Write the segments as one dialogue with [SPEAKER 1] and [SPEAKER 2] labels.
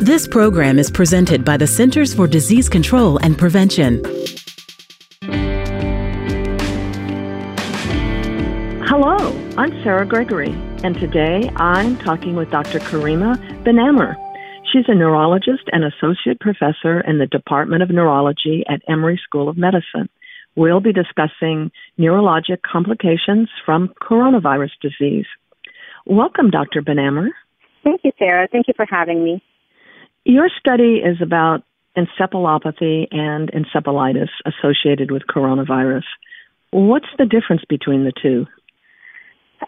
[SPEAKER 1] This program is presented by the Centers for Disease Control and Prevention.
[SPEAKER 2] Hello, I'm Sarah Gregory, and today I'm talking with Dr. Karima Benameur. She's a neurologist and associate professor in the Department of Neurology at Emory School of Medicine. We'll be discussing neurologic complications from coronavirus disease. Welcome, Dr. Benameur.
[SPEAKER 3] Thank you, Sarah. Thank you for having me.
[SPEAKER 2] Your study is about encephalopathy and encephalitis associated with coronavirus. What's the difference between the two?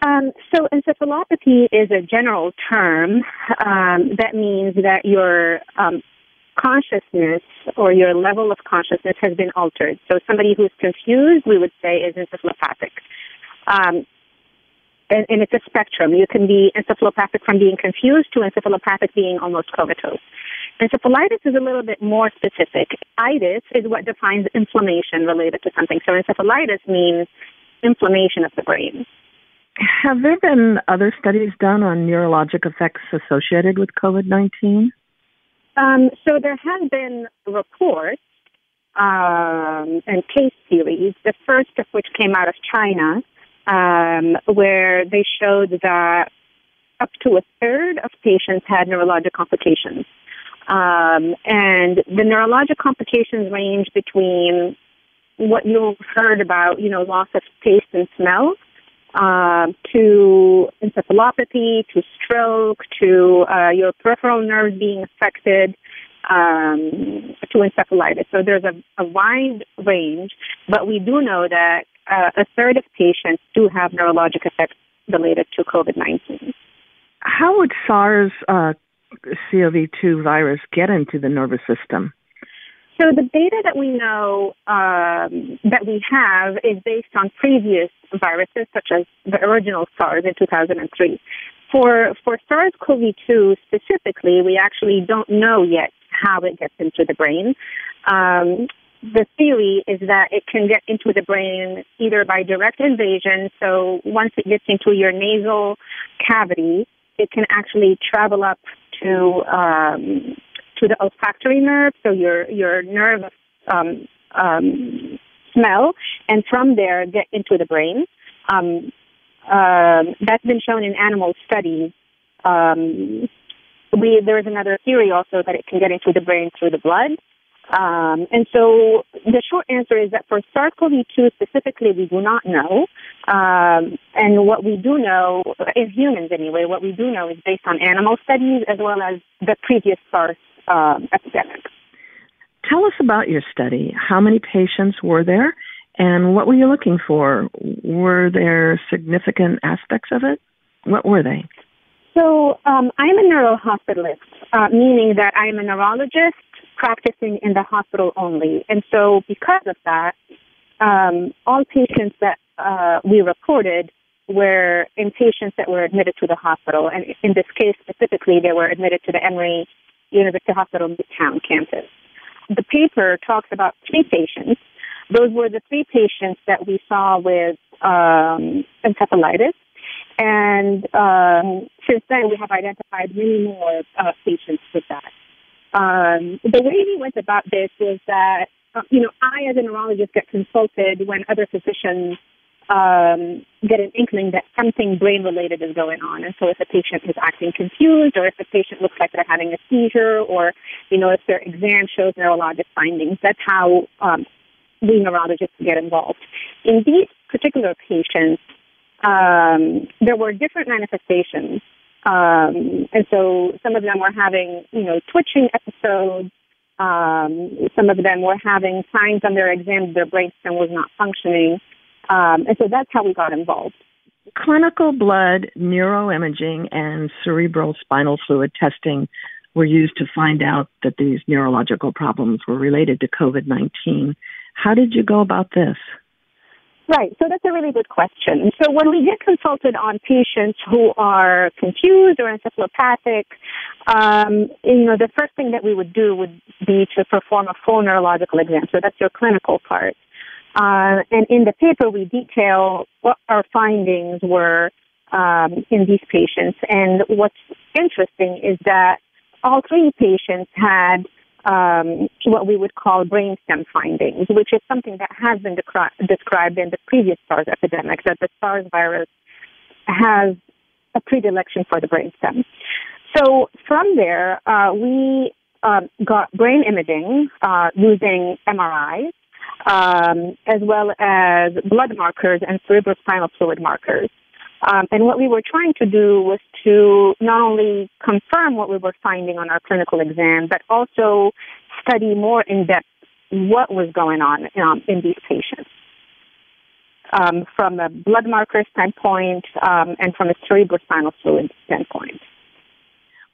[SPEAKER 3] Um, so, encephalopathy is a general term um, that means that your um, consciousness or your level of consciousness has been altered. So, somebody who's confused, we would say, is encephalopathic. And, and, it's a spectrum. You can be encephalopathic from being confused to encephalopathic being almost comatose. Encephalitis is a little bit more specific. Itis is what defines inflammation related to something. So encephalitis means inflammation of the brain.
[SPEAKER 2] Have there been other studies done on neurologic effects associated with COVID 19?
[SPEAKER 3] Um, so there have been reports um, and case series, the first of which came out of China, um, where they showed that up to a third of patients had neurologic complications. Um, and the neurologic complications range between what you've heard about, you know, loss of taste and smell, uh, to encephalopathy, to stroke, to uh, your peripheral nerves being affected, um, to encephalitis. So there's a, a, wide range, but we do know that uh, a third of patients do have neurologic effects related to COVID-19.
[SPEAKER 2] How would SARS uh, CoV2 virus get into the nervous system?
[SPEAKER 3] So the data that we know um, that we have is based on previous viruses, such as the original SARS in 2003. For for SARS-CoV-2 specifically, we actually don't know yet how it gets into the brain. Um, the theory is that it can get into the brain either by direct invasion. So once it gets into your nasal cavity, it can actually travel up to um, to the olfactory nerve, so your your nerve um, um, smell, and from there get into the brain. Um, uh, that's been shown in animal studies. Um, we there is another theory also that it can get into the brain through the blood. Um, and so the short answer is that for SARS-CoV-2 specifically, we do not know. Um, and what we do know, in humans anyway, what we do know is based on animal studies as well as the previous SARS um, epidemic.
[SPEAKER 2] Tell us about your study. How many patients were there, and what were you looking for? Were there significant aspects of it? What were they?
[SPEAKER 3] So um, I'm a neurohospitalist, uh, meaning that I'm a neurologist practicing in the hospital only. And so because of that, um, all patients that uh, we reported were inpatients that were admitted to the hospital. And in this case specifically, they were admitted to the Emory University Hospital Midtown campus. The paper talks about three patients. Those were the three patients that we saw with um, encephalitis. And um, since then, we have identified many more uh, patients with that. Um, the way we went about this was that, uh, you know, I as a neurologist get consulted when other physicians um, get an inkling that something brain related is going on. And so if a patient is acting confused or if the patient looks like they're having a seizure or, you know, if their exam shows neurologic findings, that's how um, we neurologists get involved. In these particular patients, um, there were different manifestations um, and so some of them were having, you know, twitching episodes. Um, some of them were having signs on their exam their brainstem was not functioning. Um, and so that's how we got involved.
[SPEAKER 2] Clinical blood, neuroimaging, and cerebral spinal fluid testing were used to find out that these neurological problems were related to COVID 19. How did you go about this?
[SPEAKER 3] Right. So that's a really good question. So when we get consulted on patients who are confused or encephalopathic, um, you know, the first thing that we would do would be to perform a full neurological exam. So that's your clinical part. Uh, and in the paper, we detail what our findings were um, in these patients. And what's interesting is that all three patients had um, what we would call brainstem findings, which is something that has been decri- described in the previous SARS epidemic, that the SARS virus has a predilection for the brainstem. So from there, uh, we um, got brain imaging uh, using MRIs, um, as well as blood markers and cerebrospinal fluid markers. Um, and what we were trying to do was to not only confirm what we were finding on our clinical exam, but also study more in depth what was going on um, in these patients. Um, from a blood marker standpoint um, and from a cerebrospinal fluid standpoint.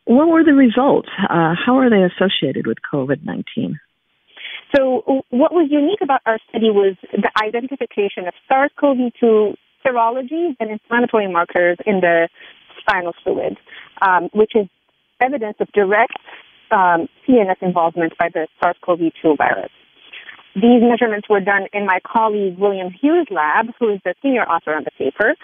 [SPEAKER 2] What were the results? Uh, how are they associated with COVID 19?
[SPEAKER 3] So, what was unique about our study was the identification of SARS CoV 2 serology and inflammatory markers in the spinal fluid, um, which is evidence of direct um, CNS involvement by the SARS CoV 2 virus. These measurements were done in my colleague William Hu's lab, who is the senior author on the paper.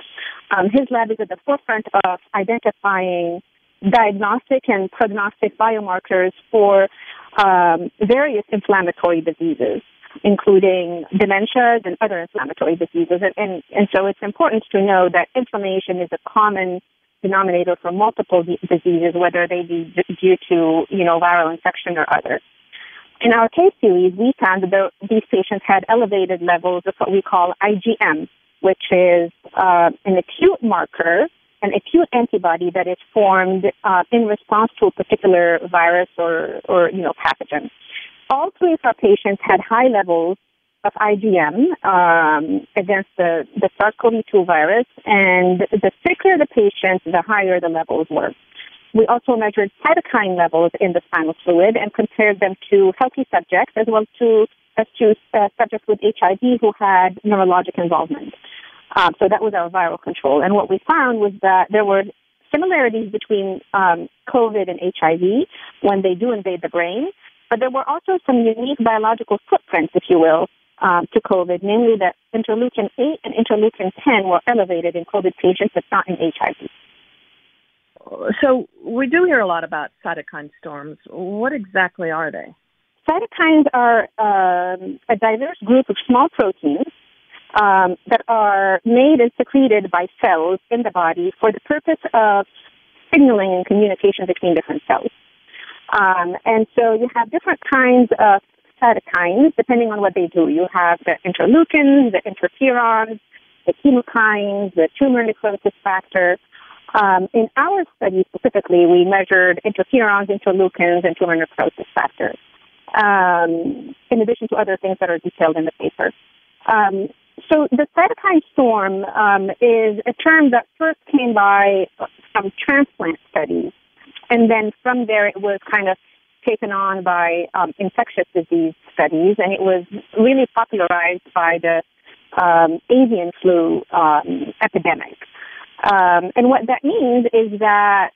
[SPEAKER 3] Um, his lab is at the forefront of identifying diagnostic and prognostic biomarkers for um, various inflammatory diseases, including dementias and other inflammatory diseases. And, and, and so it's important to know that inflammation is a common denominator for multiple diseases, whether they be due to, you know, viral infection or other. In our case series, we found that these patients had elevated levels of what we call IgM, which is uh, an acute marker an acute antibody that is formed uh, in response to a particular virus or, or you know pathogen. All three of our patients had high levels of IgM um, against the, the SARS-CoV-2 virus, and the sicker the patient, the higher the levels were. We also measured cytokine levels in the spinal fluid and compared them to healthy subjects as well to, as to uh, subjects with HIV who had neurologic involvement. Um, so that was our viral control. And what we found was that there were similarities between um, COVID and HIV when they do invade the brain, but there were also some unique biological footprints, if you will, um, to COVID, namely that interleukin 8 and interleukin 10 were elevated in COVID patients, but not in HIV.
[SPEAKER 2] So we do hear a lot about cytokine storms. What exactly are they?
[SPEAKER 3] Cytokines are um, a diverse group of small proteins um, that are made and secreted by cells in the body for the purpose of signaling and communication between different cells. Um, and so you have different kinds of cytokines depending on what they do. You have the interleukins, the interferons, the chemokines, the tumor necrosis factor. Um, in our study specifically, we measured interferons, interleukins, and tumor necrosis factors, um, in addition to other things that are detailed in the paper. Um, so the cytokine storm um, is a term that first came by some transplant studies, and then from there it was kind of taken on by um, infectious disease studies, and it was really popularized by the um, avian flu um, epidemic. Um, and what that means is that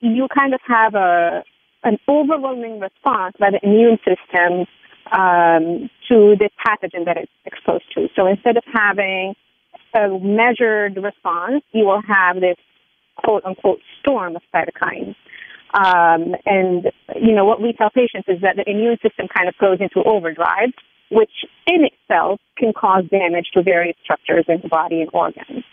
[SPEAKER 3] you kind of have a an overwhelming response by the immune system um, to the pathogen that it's exposed to. So instead of having a measured response, you will have this quote unquote storm of cytokines. Um, and, you know, what we tell patients is that the immune system kind of goes into overdrive, which in itself can cause damage to various structures in the body and organs.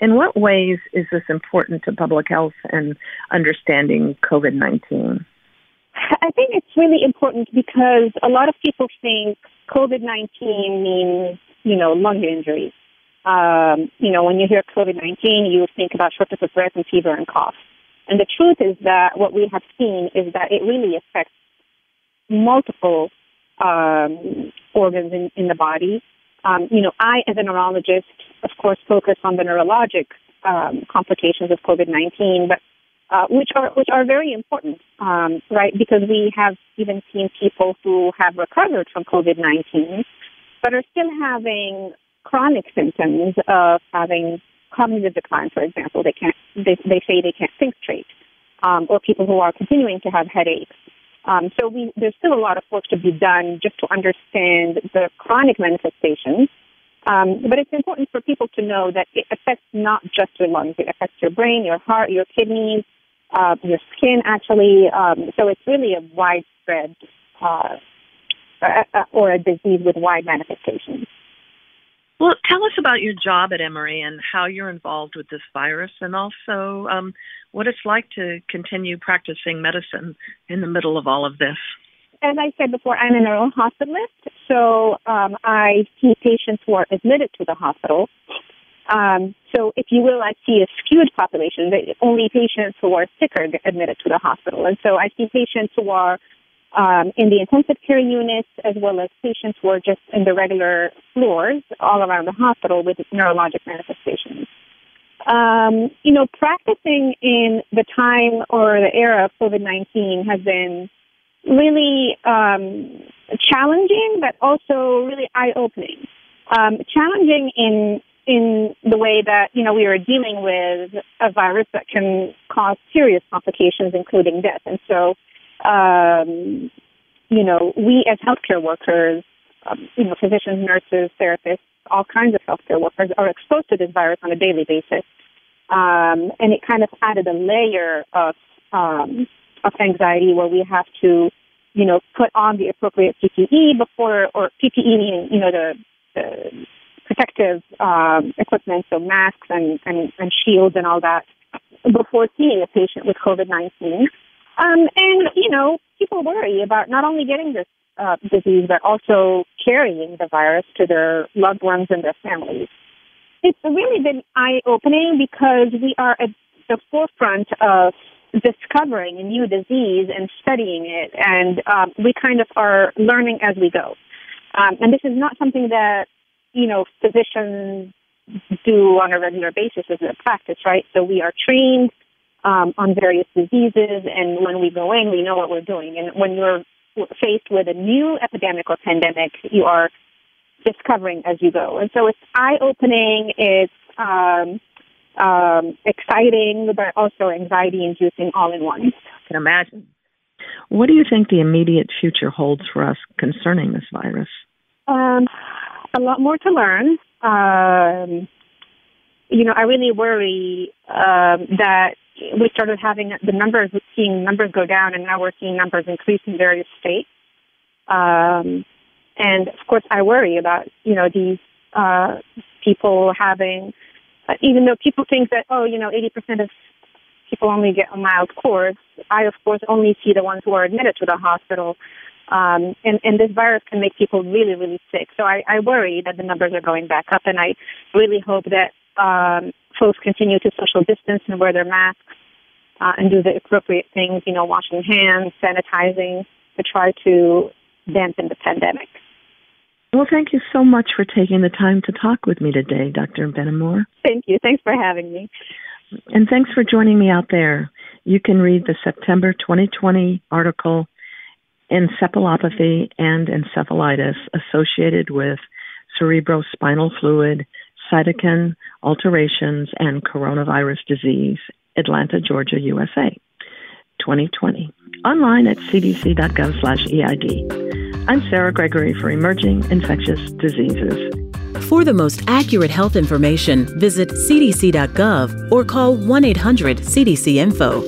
[SPEAKER 2] In what ways is this important to public health and understanding COVID 19?
[SPEAKER 3] I think it's really important because a lot of people think COVID 19 means, you know, lung injury. Um, you know, when you hear COVID 19, you think about shortness of breath and fever and cough. And the truth is that what we have seen is that it really affects multiple um, organs in, in the body. Um, you know, I, as a neurologist, of course, focus on the neurologic um, complications of COVID 19, but uh, which are which are very important, um, right? Because we have even seen people who have recovered from COVID nineteen, but are still having chronic symptoms of having cognitive decline. For example, they can't they they say they can't think straight, um, or people who are continuing to have headaches. Um, so we, there's still a lot of work to be done just to understand the chronic manifestations. Um, but it's important for people to know that it affects not just your lungs; it affects your brain, your heart, your kidneys, uh, your skin, actually. Um, so it's really a widespread uh, or a disease with wide manifestations.
[SPEAKER 2] Well, tell us about your job at Emory and how you're involved with this virus, and also um, what it's like to continue practicing medicine in the middle of all of this.
[SPEAKER 3] As I said before, I'm a neurohospitalist, so um, I see patients who are admitted to the hospital. Um, so, if you will, I see a skewed population. Only patients who are sicker get admitted to the hospital, and so I see patients who are um, in the intensive care units as well as patients who are just in the regular floors all around the hospital with neurologic manifestations. Um, you know, practicing in the time or the era of COVID 19 has been really um, challenging, but also really eye opening. Um, challenging in in the way that you know we are dealing with a virus that can cause serious complications, including death, and so um, you know, we as healthcare workers, um, you know, physicians, nurses, therapists, all kinds of healthcare workers are exposed to this virus on a daily basis. Um, and it kind of added a layer of, um, of anxiety where we have to, you know, put on the appropriate PPE before, or PPE meaning, you know, the, the protective um, equipment, so masks and, and, and shields and all that, before seeing a patient with COVID-19. Um, and, you know, people worry about not only getting this uh, disease, but also carrying the virus to their loved ones and their families. It's really been eye opening because we are at the forefront of discovering a new disease and studying it, and um, we kind of are learning as we go. Um, and this is not something that, you know, physicians do on a regular basis as a practice, right? So we are trained um, on various diseases, and when we go in, we know what we're doing. And when you're faced with a new epidemic or pandemic, you are discovering as you go. And so it's eye opening, it's um, um, exciting, but also anxiety inducing all in one.
[SPEAKER 2] I can imagine. What do you think the immediate future holds for us concerning this virus?
[SPEAKER 3] Um, a lot more to learn. Um, you know, I really worry um, that we started having the numbers, seeing numbers go down, and now we're seeing numbers increase in various states. Um, and of course, I worry about you know these uh, people having, uh, even though people think that oh you know 80% of people only get a mild course. I of course only see the ones who are admitted to the hospital. Um, and, and this virus can make people really, really sick. So I, I worry that the numbers are going back up, and I really hope that um, folks continue to social distance and wear their masks uh, and do the appropriate things, you know, washing hands, sanitizing to try to dampen the pandemic.
[SPEAKER 2] Well, thank you so much for taking the time to talk with me today, Dr. Benameur.
[SPEAKER 3] Thank you. Thanks for having me.
[SPEAKER 2] And thanks for joining me out there. You can read the September 2020 article Encephalopathy and Encephalitis Associated with Cerebrospinal Fluid cytokine alterations and coronavirus disease, Atlanta, Georgia, USA, 2020. Online at cdc.gov slash EID. I'm Sarah Gregory for Emerging Infectious Diseases.
[SPEAKER 1] For the most accurate health information, visit cdc.gov or call 1 800 CDC Info.